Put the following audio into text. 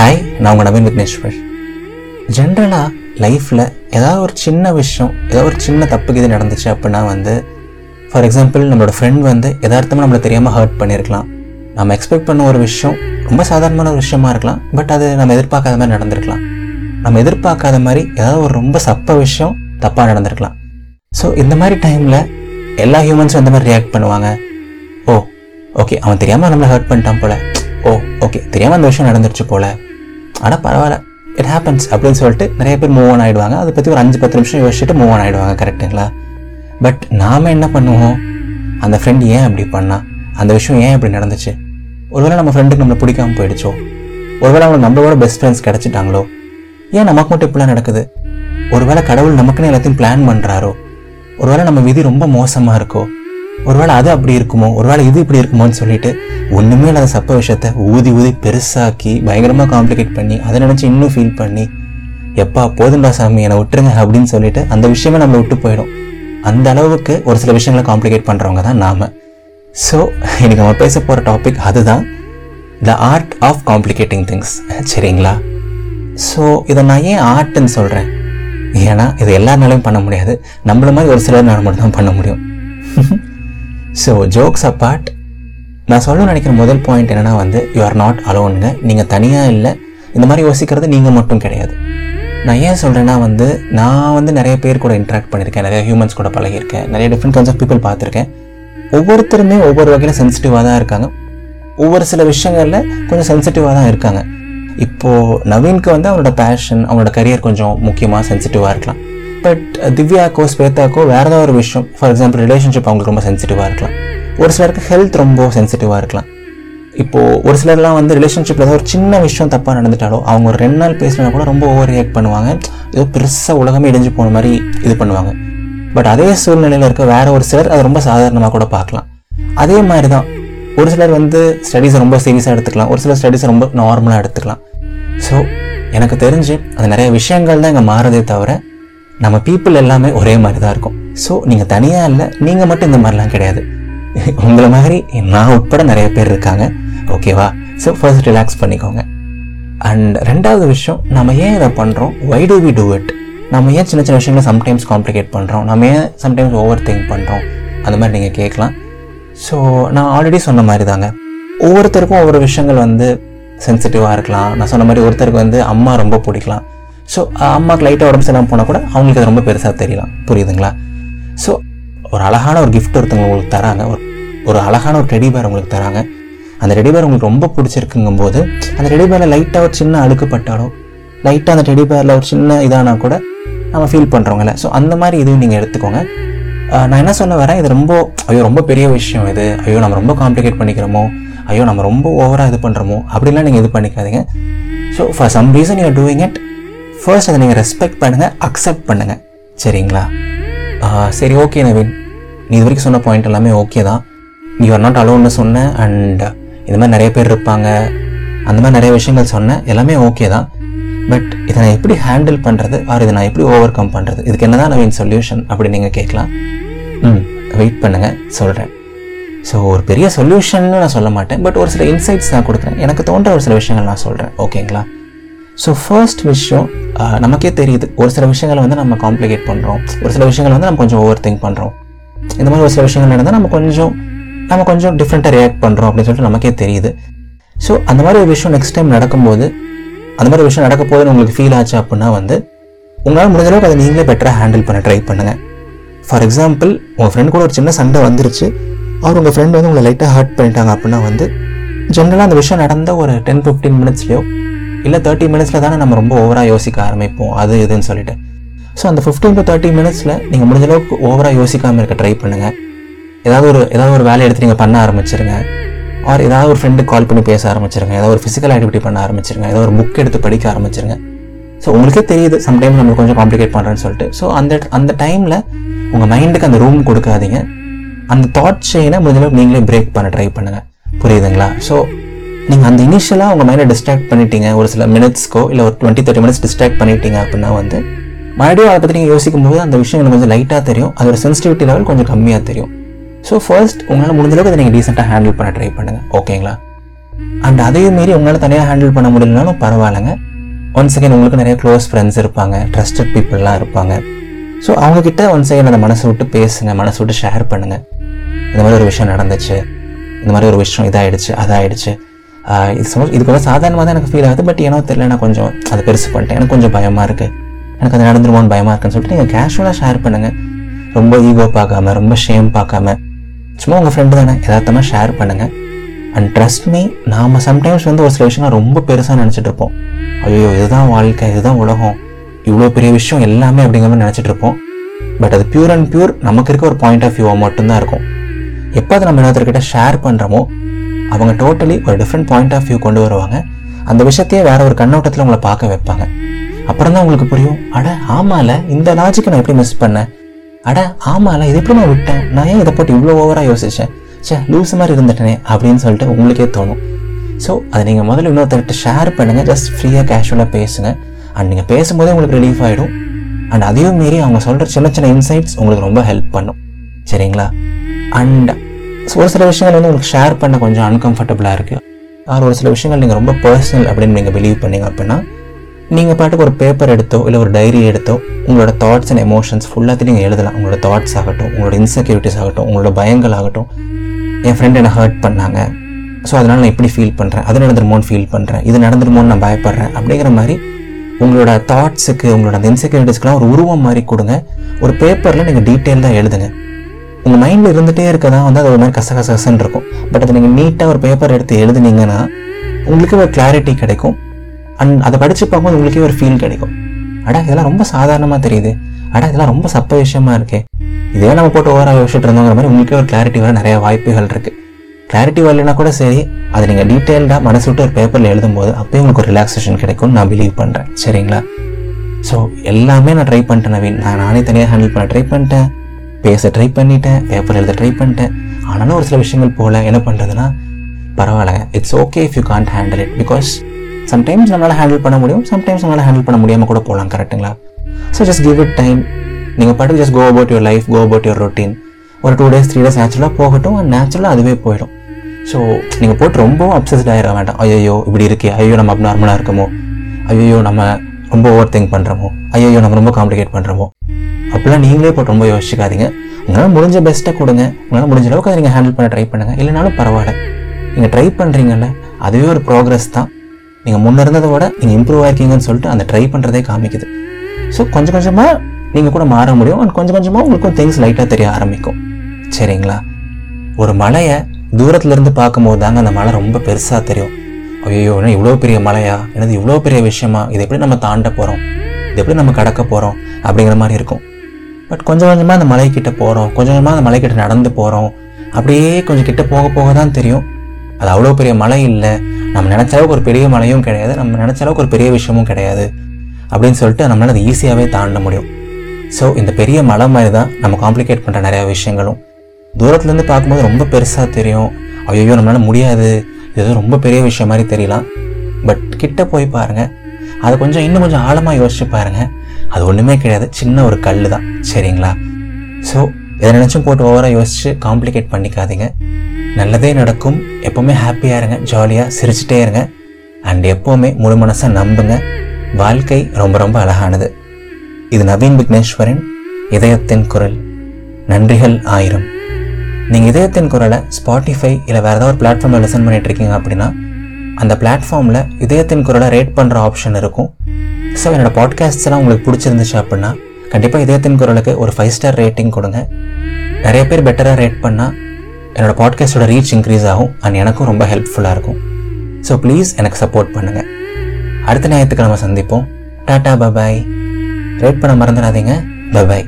Hi நான் உங்கள் நவீன் விக்னேஸ்வர். ஜென்ரலாக லைஃப்பில் ஏதாவது ஒரு சின்ன விஷயம் ஏதாவது ஒரு சின்ன தப்புக்கு இது நடந்துச்சு அப்படின்னா வந்து ஃபார் எக்ஸாம்பிள் நம்மளோட ஃப்ரெண்ட் வந்து எதார்த்தமாக நம்மளை தெரியாமல் ஹர்ட் பண்ணியிருக்கலாம். நம்ம எக்ஸ்பெக்ட் பண்ண ஒரு விஷயம் ரொம்ப சாதாரணமான ஒரு விஷயமா இருக்கலாம் பட் அது நம்ம எதிர்பார்க்காத மாதிரி நடந்திருக்கலாம். நம்ம எதிர்பார்க்காத மாதிரி ஏதாவது ஒரு ரொம்ப சப்ப விஷயம் தப்பாக நடந்திருக்கலாம். ஸோ இந்த மாதிரி டைமில் எல்லா ஹியூமன்ஸும் இந்த மாதிரி ரியாக்ட் பண்ணுவாங்க. ஓ ஓகே அவன் தெரியாமல் நம்மளை ஹர்ட் பண்ணிட்டான் போல. ஓ ஓகே தெரியாமல் அந்த விஷயம் நடந்துருச்சு போல. ஆனால் பரவாயில்ல. இட் ஹேப்பன்ஸ் அப்படின்னு சொல்லிட்டு நிறைய பேர் மூவ் ஆன் ஆகிடுவாங்க அதை பற்றி ஒரு அஞ்சு பத்து நிமிஷம் யோசிச்சுட்டு மூவ் ஆன் ஆகிடுவாங்க கரெக்டுங்களா பட் நாம் என்ன பண்ணுவோம்? அந்த ஃப்ரெண்ட் ஏன் அப்படி பண்ணா? அந்த விஷயம் ஏன் இப்படி நடந்துச்சு? ஒருவேளை நம்ம ஃப்ரெண்டுக்கு நம்மளை பிடிக்காம போயிடுச்சோ? ஒருவேளை அவங்க நம்மளோட பெஸ்ட் ஃப்ரெண்ட்ஸ் கிடச்சிட்டாங்களோ? ஏன் நமக்கு மட்டும் இப்படிலாம் நடக்குது? ஒருவேளை கடவுள் நமக்குன்னு எல்லாத்தையும் பிளான் பண்ணுறாரோ ஒருவேளை நம்ம விதி ரொம்ப மோசமாக இருக்கோ? ஒருவேளை அது அப்படி இருக்குமோ? ஒருவேளை இது இப்படி இருக்குமோன்னு சொல்லிட்டு ஒன்றுமே இல்லாத சப்ப விஷயத்த ஊதி ஊதி பெருசாக்கி பயங்கரமாக காம்ப்ளிகேட் பண்ணி அதை நினச்சி இன்னும் ஃபீல் பண்ணி எப்பா போதுண்டா சாமி என்னை விட்டுருங்க அப்படின்னு சொல்லிட்டு அந்த விஷயமே நம்மளை விட்டு போயிடும். அந்த அளவுக்கு ஒரு சில விஷயங்களை காம்ப்ளிகேட் பண்ணுறவங்க தான் நாம. ஸோ இன்றைக்கி நம்ம பேச போகிற டாபிக் அதுதான் the art of complicating things சரிங்களா? ஸோ இதை நான் ஏன் ஆர்ட்னு சொல்கிறேன் ஏன்னா இது எல்லாருனாலையும் பண்ண முடியாது. நம்மள மாதிரி ஒரு சிலர் மட்டும் தான் பண்ண முடியும். ஸோ ஜோக்ஸ் அப்பார்ட் நான் சொல்ல நினைக்கிற முதல் பாயிண்ட் என்னென்னா வந்து யூ ஆர் நாட் அலோனுங்க நீங்கள் தனியாக இல்லை. இந்த மாதிரி யோசிக்கிறது நீங்கள் மட்டும் கிடையாது. நான் ஏன் சொல்கிறேன்னா வந்து நான் வந்து நிறைய பேர் கூட இன்ட்ராக்ட் பண்ணியிருக்கேன். நிறைய ஹியூமன்ஸ் கூட பழகியிருக்கேன். நிறைய டிஃப்ரெண்ட் கைண்ட்ஸ் ஆஃப் பீப்புள் பார்த்துருக்கேன். ஒவ்வொருத்தருமே ஒவ்வொரு வகையில் சென்சிட்டிவாக தான் இருக்காங்க. ஒவ்வொரு சில விஷயங்களில் கொஞ்சம் சென்சிட்டிவாக தான் இருக்காங்க. இப்போது நவீனுக்கு வந்து அவனோட பேஷன் அவனோட கரியர் கொஞ்சம் முக்கியமாக சென்சிட்டிவாக இருக்கலாம். பட் uh, திவ்யாக்கோ ஸ்வேதாக்கோ வேறு ஏதாவது ஒரு விஷயம். ஃபார் எக்ஸாம்பிள் ரிலேஷன்ஷிப் அவங்களுக்கு ரொம்ப சென்சிட்டிவாக இருக்கலாம். ஒரு சிலருக்கு ஹெல்த் ரொம்ப சென்சிட்டிவாக இருக்கலாம். இப்போது ஒரு சிலர்லாம் வந்து ரிலேஷன்ஷிப்பில் ஏதாவது ஒரு சின்ன விஷயம் தப்பாக நடந்துட்டாலோ அவங்க ஒரு ரெண்டு நாள் பேசினா கூட ரொம்ப ஓவர் ரியாக்ட் பண்ணுவாங்க. ஏதோ பெருசாக உலகமே இடிஞ்சு போன மாதிரி இது பண்ணுவாங்க. பட் அதே சூழ்நிலையில் இருக்க வேறு ஒரு சிலர் அதை ரொம்ப சாதாரணமாக கூட பார்க்கலாம். அதே மாதிரி தான் ஒரு சிலர் வந்து ஸ்டடீஸை ரொம்ப சீரியஸாக எடுத்துக்கலாம். ஒரு சிலர் ஸ்டடீஸை ரொம்ப நார்மலாக எடுத்துக்கலாம். ஸோ எனக்கு தெரிஞ்சு அந்த நிறைய விஷயங்கள் தான் இங்கே மாறுதே தவிர நம்ம பீப்புள் எல்லாமே ஒரே மாதிரி தான் இருக்கும். ஸோ நீங்கள் தனியாக இல்லை நீங்கள் மட்டும் இந்த மாதிரிலாம் கிடையாது. உங்களை மாதிரி நான் உட்பட நிறைய பேர் இருக்காங்க. ஓகேவா ஸோ ஃபர்ஸ்ட் ரிலாக்ஸ் பண்ணிக்கோங்க. அண்ட் ரெண்டாவது விஷயம் நம்ம ஏன் இதை பண்ணுறோம் why do we do it நம்ம ஏன் சின்ன சின்ன விஷயங்களை சம்டைம்ஸ் காம்ப்ளிகேட் பண்ணுறோம் நம்ம ஏன் சம்டைம்ஸ் ஓவர் திங்க் பண்ணுறோம் அந்த மாதிரி நீங்கள் கேட்கலாம். ஸோ நான் ஆல்ரெடி சொன்ன மாதிரி தாங்க ஒவ்வொருத்தருக்கும் ஒவ்வொரு விஷயங்கள் வந்து சென்சிட்டிவாக இருக்கலாம். நான் சொன்ன மாதிரி ஒருத்தருக்கு வந்து அம்மா ரொம்ப பிடிக்கலாம். ஸோ அம்மாவுக்கு லைட்டாக உடம்பு சரியில்லாமல் போனால் கூட அவங்களுக்கு அது ரொம்ப பெருசாக தெரியலாம். புரியுதுங்களா? ஸோ ஒரு அழகான ஒரு கிஃப்ட் ஒருத்தவங்க உங்களுக்கு தராங்க. ஒரு ஒரு அழகான ஒரு டெடி பேர் உங்களுக்கு தராங்க. அந்த டெடி பேர் உங்களுக்கு ரொம்ப பிடிச்சிருக்குங்கும் போது அந்த டெடி பேரில் லைட்டாக ஒரு சின்ன அழுக்குப்பட்டாலோ லைட்டாக அந்த டெடி பேரில் ஒரு சின்ன இதானா கூட நம்ம ஃபீல் பண்ணுறோங்கல்ல ஸோ அந்த மாதிரி இதுவும் நீங்கள் எடுத்துக்கோங்க. நான் என்ன சொல்ல வரேன்? இது ரொம்ப ஐயோ ரொம்ப பெரிய விஷயம் இது. ஐயோ நம்ம ரொம்ப காம்ப்ளிகேட் பண்ணிக்கிறோமோ? ஐயோ நம்ம ரொம்ப ஓவராக இது பண்ணுறோமோ அப்படிலாம் நீங்கள் இது பண்ணிக்காதீங்க. So for some reason you are doing it first அதை நீங்கள் ரெஸ்பெக்ட் பண்ணுங்கள் அக்செப்ட் பண்ணுங்கள் சரிங்களா? சரி ஓகே நவீன். நீ இது வரைக்கும் சொன்ன பாயிண்ட் எல்லாமே ஓகே தான். நீ ஆர் நாட் அலோன்னு சொன்னேன் அண்ட் இந்த மாதிரி நிறைய பேர் இருப்பாங்க. அந்த மாதிரி நிறைய விஷயங்கள் சொன்னேன் எல்லாமே ஓகே தான். பட் இதை நான் எப்படி ஹேண்டில் பண்ணுறது ஆர் இதை நான் எப்படி ஓவர் கம் பண்ணுறது இதுக்கு என்ன தான் நவீன் சொல்யூஷன் அப்படி நீங்கள் கேட்கலாம். ம் வெயிட் பண்ணுங்கள் சொல்கிறேன் ஸோ ஒரு பெரிய சொல்யூஷன்னு நான் சொல்ல மாட்டேன் பட் ஒரு சில இன்சைட்ஸ் நான் கொடுக்குறேன். எனக்கு தோன்ற ஒரு சில விஷயங்கள் நான் சொல்கிறேன் ஓகேங்களா ஸோ ஃபர்ஸ்ட் விஷயம் நமக்கே தெரியுது. ஒரு சில விஷயங்களை வந்து நம்ம காம்ப்ளிகேட் பண்ணுறோம் ஒரு சில விஷயங்கள் வந்து நம்ம கொஞ்சம் ஓவர் திங்க் பண்ணுறோம் இந்த மாதிரி ஒரு சில விஷயங்கள் நடந்தால் நம்ம கொஞ்சம் நம்ம கொஞ்சம் டிஃப்ரெண்ட்டாக ரியாக்ட் பண்ணுறோம் அப்படின்னு சொல்லிட்டு நமக்கே தெரியுது. ஸோ அந்த மாதிரி ஒரு விஷயம் நெக்ஸ்ட் டைம் நடக்கும்போது அந்த மாதிரி ஒரு விஷயம் நடக்க போதுன்னு உங்களுக்கு ஃபீல் ஆச்சு அப்படின்னா வந்து உங்களால் முடிஞ்சளவுக்கு அதை நீங்களே பெட்டராக ஹேண்டில் பண்ண ட்ரை பண்ணுங்கள் ஃபார் எக்ஸாம்பிள் உங்கள் ஃப்ரெண்ட் கூட ஒரு சின்ன சண்டை வந்துருச்சு. அவர் உங்கள் ஃப்ரெண்ட் வந்து உங்களை லைட்டாக ஹர்ட் பண்ணிட்டாங்க அப்படின்னா வந்து ஜென்ரலாக அந்த விஷயம் நடந்த ஒரு டென் ஃபிஃப்டீன் மினிட்ஸ்லையோ இல்லை தேர்ட்டி மினிட்ஸில் தானே நம்ம ரொம்ப ஓவராக யோசிக்க ஆரம்பிப்போம் அது இதுன்னு சொல்லிட்டு. ஸோ அந்த ஃபிஃப்டீன் டு தேர்ட்டி மினிட்ஸில் நீங்கள் முடிஞ்ச அளவுக்கு ஓவராக யோசிக்காமல் இருக்க ட்ரை பண்ணுங்கள் ஏதாவது ஒரு ஏதாவது ஒரு வேலையை எடுத்து நீங்கள் பண்ண ஆரம்பிச்சிருங்க. ஆர் ஏதாவது ஒரு ஃப்ரெண்டு கால் பண்ணி பேச ஆரம்பிச்சிருங்க. ஏதாவது ஒரு ஃபிசிக்கல் ஆக்டிவிட்டி பண்ண ஆரம்பிச்சிருங்க. ஏதாவது ஒரு புக் எடுத்து படிக்க ஆரம்பிச்சிருங்க. ஸோ உங்களுக்கே தெரியுது சம்டைம் நம்ம கொஞ்சம் காம்ப்ளிகேட் பண்ணுறேன்னு சொல்லிட்டு. ஸோ அந்த அந்த டைமில் உங்கள் மைண்டுக்கு அந்த ரூம் கொடுக்காதீங்க. அந்த தாட் செயினை முடிஞ்சளவுக்கு நீங்களே பிரேக் பண்ண ட்ரை பண்ணுங்கள் புரியுதுங்களா? ஸோ நீங்கள் அந்த இனிஷியலாக உங்கள் மைண்டை டிஸ்ட்ராக்ட் பண்ணிட்டீங்க. ஒரு சில மினிட்ஸ்க்கோ இல்லை ஒரு டுவெண்ட்டி தேர்ட்டி மினிட்ஸ் டிஸ்ட்ராக்ட் பண்ணிட்டீங்க அப்படின்னா வந்து மறுபடியும் அதை பற்றி நீங்கள் யோசிக்கும் போது அந்த விஷயம் எனக்கு கொஞ்சம் லைட்டாக தெரியும். அதோட சென்சிட்டிவிட்டி லெவல் கொஞ்சம் கம்மியாக தெரியும். ஸோ ஃபர்ஸ்ட் உங்களால் முடிஞ்ச அளவுக்கு அதை நீங்கள் டீசெண்டாக ஹேண்டில் பண்ண ட்ரை பண்ணுங்கள் ஓகேங்களா அண்ட் அதையும் மீறி உங்களால் தனியாக ஹேண்டில் பண்ண முடியலனாலும் பரவாயில்லைங்க. ஒன்ஸ் செகண்ட் உங்களுக்கு நிறைய க்ளோஸ் ஃப்ரெண்ட்ஸ் இருப்பாங்க. ட்ரஸ்டட் பீப்புளெலாம் இருப்பாங்க. ஸோ அவங்கக்கிட்ட ஒன்ஸ் செகண்ட் அந்த மனசை விட்டு பேசுங்க. மனசை விட்டு ஷேர் பண்ணுங்கள் இந்த மாதிரி ஒரு விஷயம் நடந்துச்சு. இந்த மாதிரி ஒரு விஷயம் இதாகிடுச்சு அதாகிடுச்சு இது சும்மா இதுக்கு சாதாரணமாக தான் எனக்கு ஃபீல் ஆகுது பட் ஏனோ தெரியல நான் கொஞ்சம் அதை பெருசு பண்ணிட்டேன். எனக்கு கொஞ்சம் பயமாக இருக்குது எனக்கு அது நடந்துருமோன்னு பயமாக இருக்குன்னு சொல்லிட்டு நீங்கள் கேஷுவலாக ஷேர் பண்ணுங்கள் ரொம்ப ஈகோ பார்க்காம ரொம்ப ஷேம் பார்க்காம. சும்மா உங்கள் ஃப்ரெண்டு தானே யதார்த்தமாக ஷேர் பண்ணுங்கள் அண்ட் ட்ரஸ்ட் மீ நாம் சம்டைம்ஸ் வந்து ஒரு சில விஷயங்கள் ரொம்ப பெருசாக நினச்சிட்டு இருப்போம். ஐயோ இதுதான் வாழ்க்கை இதுதான் உலகம். இவ்வளோ பெரிய விஷயம் எல்லாமே அப்படிங்கிற மாதிரி நினச்சிட்டு இருப்போம். பட் அது பியூர் அண்ட் பியூர் நமக்கு இருக்க ஒரு பாயிண்ட் ஆஃப் வியூவாக மட்டும்தான் இருக்கும். எப்போ அதை நம்ம இன்னொருத்தர்கிட்ட ஷேர் பண்ணுறோமோ அவங்க டோட்டலி ஒரு டிஃப்ரெண்ட் பாயிண்ட் ஆஃப் வியூ கொண்டு வருவாங்க. அந்த விஷயத்தையே வேற ஒரு கண்ணோட்டத்தில் உங்களை பார்க்க வைப்பாங்க. அப்புறம் தான் உங்களுக்கு புரியும். அட ஆமால இந்த லாஜிக்கை நான் எப்படி மிஸ் பண்ணேன்? அட ஆமால இது எப்படி நான் விட்டேன்? நான் ஏன் இதை போட்டு இவ்வளோ ஓவராக யோசிச்சேன்? சே லூஸ் மாதிரி இருந்துட்டேனே அப்படின்னு சொல்லிட்டு உங்களுக்கே தோணும். ஸோ அதை நீங்கள் முதல்ல இன்னொருத்தர்கிட்ட ஷேர் பண்ணுங்கள் ஜஸ்ட் ஃப்ரீயாக கேஷுவலாக பேசுங்க. அண்ட் நீங்கள் பேசும்போதே உங்களுக்கு ரிலீஃப் ஆகிடும் அண்ட் அதையும் மீறி அவங்க சொல்கிற சின்ன சின்ன இன்சைட்ஸ் உங்களுக்கு ரொம்ப ஹெல்ப் பண்ணும். சரிங்களா? அண்ட் ஒரு சில விஷயங்கள் வந்து உங்களுக்கு ஷேர் பண்ண கொஞ்சம் அன்கம்ஃபர்டபுளாக இருக்குது ஆனால் ஒரு சில விஷயங்கள் நீங்கள் ரொம்ப பர்சனல் அப்படின்னு நீங்கள் பிலீவ் பண்ணீங்க அப்படின்னா நீங்கள் பாட்டுக்கு ஒரு பேப்பர் எடுத்தோ இல்லை ஒரு டைரி எடுத்தோ உங்களோட தாட்ஸ் அண்ட் எமோஷன்ஸ் ஃபுல்லாத்தையும் நீங்கள் எழுதலாம். உங்களோட தாட்ஸ் ஆகட்டும் உங்களோட இன்செக்யூரிட்டிஸ் ஆகட்டும் உங்களோட பயங்கள் ஆகட்டும். என் ஃப்ரெண்ட் என்னை ஹர்ட் பண்ணாங்க? ஸோ அதனால் நான் இப்படி ஃபீல் பண்ணுறேன் அது நடந்துருமோன்னு ஃபீல் பண்ணுறேன் இது நடந்துருமோன்னு நான் பயப்படுறேன். அப்படிங்கிற மாதிரி உங்களோட தாட்ஸுக்கு உங்களோட அந்த இன்செக்யூரிட்டிஸ்க்குலாம் ஒரு உருவம் மாதிரி கொடுங்க. ஒரு பேப்பரில் நீங்கள் டீட்டெயில்டாக எழுதுங்க. உங்கள் மைண்டில் இருந்துகிட்டே இருக்க தான் வந்து அது ஒரு மாதிரி கச கசன்னு இருக்கும் பட் அதை நீங்கள் நீட்டாக ஒரு பேப்பர் எடுத்து எழுதுனீங்கன்னா உங்களுக்கு ஒரு கிளாரிட்டி கிடைக்கும். அண்ட் அதை படித்து பார்க்கும்போது உங்களுக்கே ஒரு ஃபீல் கிடைக்கும். அடா இதெல்லாம் ரொம்ப சாதாரணமாக தெரியுது. அடா இதெல்லாம் ரொம்ப சப்ப விஷயமா இருக்கே. இதே நம்ம போட்டு ஓவராக யோசிச்சுட்டு இருந்தோங்கிற மாதிரி உங்களுக்கே ஒரு கிளாரிட்டி வர நிறைய வாய்ப்புகள் இருக்குது கிளாரிட்டி வரலைன்னா கூட சரி அதை நீங்கள் டீட்டெயில்டாக மனசு விட்டு ஒரு பேப்பரில் எழுதும்போது அப்போயும் உங்களுக்கு ஒரு ரிலாக்ஸேஷன் கிடைக்கும்னு நான் பிலீவ் பண்ணுறேன் சரிங்களா? ஸோ எல்லாமே நான் ட்ரை பண்ணிட்டேன் நவீன். நான் நானே தனியாக ஹேண்டில் பண்ண ட்ரை பண்ணிட்டேன். பேச ட்ரை பண்ணிட்டேன் பேப்பர் எழுத ட்ரை பண்ணிட்டேன். ஆனாலும் ஒரு சில விஷயங்கள் போகல என்ன பண்ணுறதுன்னா பரவாயில்ல. It's okay if you can't handle it because sometimes நம்மளால் ஹேண்டில் பண்ண முடியும் சம்டைம்ஸ் நம்மளால் ஹேண்டில் பண்ண முடியாமல் கூட போகலாம் கரெக்டுங்களா so just give it time நீங்கள் பாட்டு just go about your life go about your routine ஒரு டூ டேஸ் த்ரீ டேஸ் நேச்சுரலாக போகட்டும் அண்ட் நேச்சுரலாக அதுவே போயிடும். ஸோ நீங்கள் போட்டு ரொம்பவும் அப்சஸ்ட் ஆகிட வேண்டாம். ஐயோ இப்படி இருக்கே ஐயோ நம்ம அப்நார்மலாக இருக்கமோ? ஐயோ நம்ம ரொம்ப ஓவர் திங்க் பண்ணுறோமோ ஐயோ நம்ம ரொம்ப காம்ப்ளிகேட் பண்ணுறோமோ அப்படிலாம் நீங்களே போட்டு ரொம்ப யோசிக்காதீங்க உங்களால் முடிஞ்ச பெஸ்ட்டை கொடுங்க. உங்களால் முடிஞ்ச அளவுக்கு அதை நீங்கள் ஹேண்டில் பண்ண ட்ரை பண்ணுங்கள் இல்லைனாலும் பரவாயில்ல. நீங்கள் ட்ரை பண்ணுறீங்கல்ல அதுவே ஒரு ப்ராக்ரஸ் தான். நீங்கள் முன்னே இருந்ததை விட நீங்கள் இம்ப்ரூவ் ஆயிருக்கீங்கன்னு சொல்லிட்டு அந்த ட்ரை பண்ணுறதே காமிக்குது. ஸோ கொஞ்சம் கொஞ்சமாக நீங்கள் கூட மாற முடியும். அண்ட் கொஞ்சம் கொஞ்சமாக உங்களுக்கும் திங்ஸ் லைட்டாக தெரிய ஆரம்பிக்கும். சரிங்களா? ஒரு மலையை தூரத்துலேருந்து பார்க்கும்போது தாங்க அந்த மலை ரொம்ப பெருசாக தெரியும். ஐயோ என்ன இவ்வளோ பெரிய மலையா? என்னது இவ்வளோ பெரிய விஷயமா? இதை எப்படி நம்ம தாண்ட போகிறோம் இது எப்படி நம்ம கடக்க போகிறோம் அப்படிங்கிற மாதிரி இருக்கும். பட் கொஞ்சம் கொஞ்சமாக அந்த மலைக்கிட்ட போகிறோம் கொஞ்சம் கொஞ்சமாக அந்த மலைக்கிட்ட நடந்து போகிறோம் அப்படியே கொஞ்சம் கிட்ட போக போக தான் தெரியும். அது அவ்வளோ பெரிய மலை இல்லை. நம்ம நினச்ச அளவுக்கு ஒரு பெரிய மலையும் கிடையாது. நம்ம நினச்ச அளவுக்கு ஒரு பெரிய விஷயமும் கிடையாது. அப்படின்னு சொல்லிட்டு நம்மளால் அதை ஈஸியாகவே தாண்ட முடியும். ஸோ இந்த பெரிய மலை மாதிரி தான் நம்ம காம்ப்ளிகேட் பண்ணுற நிறையா விஷயங்களும். தூரத்துலேருந்து பார்க்கும்போது ரொம்ப பெருசாக தெரியும். ஐயோ நம்மளால முடியாது. இது ஏதோ ரொம்ப பெரிய விஷயம் மாதிரி தெரியலாம். பட் கிட்ட போய் பாருங்க. அதை கொஞ்சம் இன்னும் கொஞ்சம் ஆழமாக யோசிச்சு பாருங்கள் அது ஒன்றுமே கிடையாது. சின்ன ஒரு கல் தான் சரிங்களா? ஸோ இதை நினச்சும் போட்டு ஓவராக யோசிச்சு காம்ப்ளிகேட் பண்ணிக்காதீங்க. நல்லதே நடக்கும். எப்போவுமே ஹாப்பியாக இருங்க. ஜாலியாக சிரிச்சிட்டே இருங்க. அண்ட் எப்போவுமே முழு மனசாக நம்புங்க. வாழ்க்கை ரொம்ப ரொம்ப அழகானது. இது நவீன் விக்னேஸ்வரன் இதயத்தின் குரல். நன்றிகள் ஆயிரம். நீங்கள் இதயத்தின் குரலை ஸ்பாட்டிஃபை இல்லை வேறு ஏதாவது ஒரு பிளாட்ஃபார்மில் லிசன் பண்ணிகிட்டு இருக்கீங்க அப்படின்னா அந்த பிளாட்ஃபார்மில் இதயத்தின் குரலை ரேட் பண்ணுற ஆப்ஷன் இருக்கும். ஸோ என்னோட பாட்காஸ்ட்ஸ் எல்லாம் உங்களுக்கு பிடிச்சிருந்துச்சு அப்படின்னா கண்டிப்பாக இதயத்தின் குரலுக்கு ஒரு ஃபைவ் ஸ்டார் ரேட்டிங் கொடுங்க. நிறைய பேர் பெட்டராக ரேட் பண்ணால் என்னோட பாட்காஸ்டோட ரீச் இன்க்ரீஸ் ஆகும் அண்ட் எனக்கும் ரொம்ப ஹெல்ப்ஃபுல்லாக இருக்கும். ஸோ ப்ளீஸ் எனக்கு சப்போர்ட் பண்ணுங்கள் அடுத்த ஞாயிற்றுக்கிழமை சந்திப்போம். டாட்டா பபாய் ரேட் பண்ண மறந்துடாதீங்க. பபாய்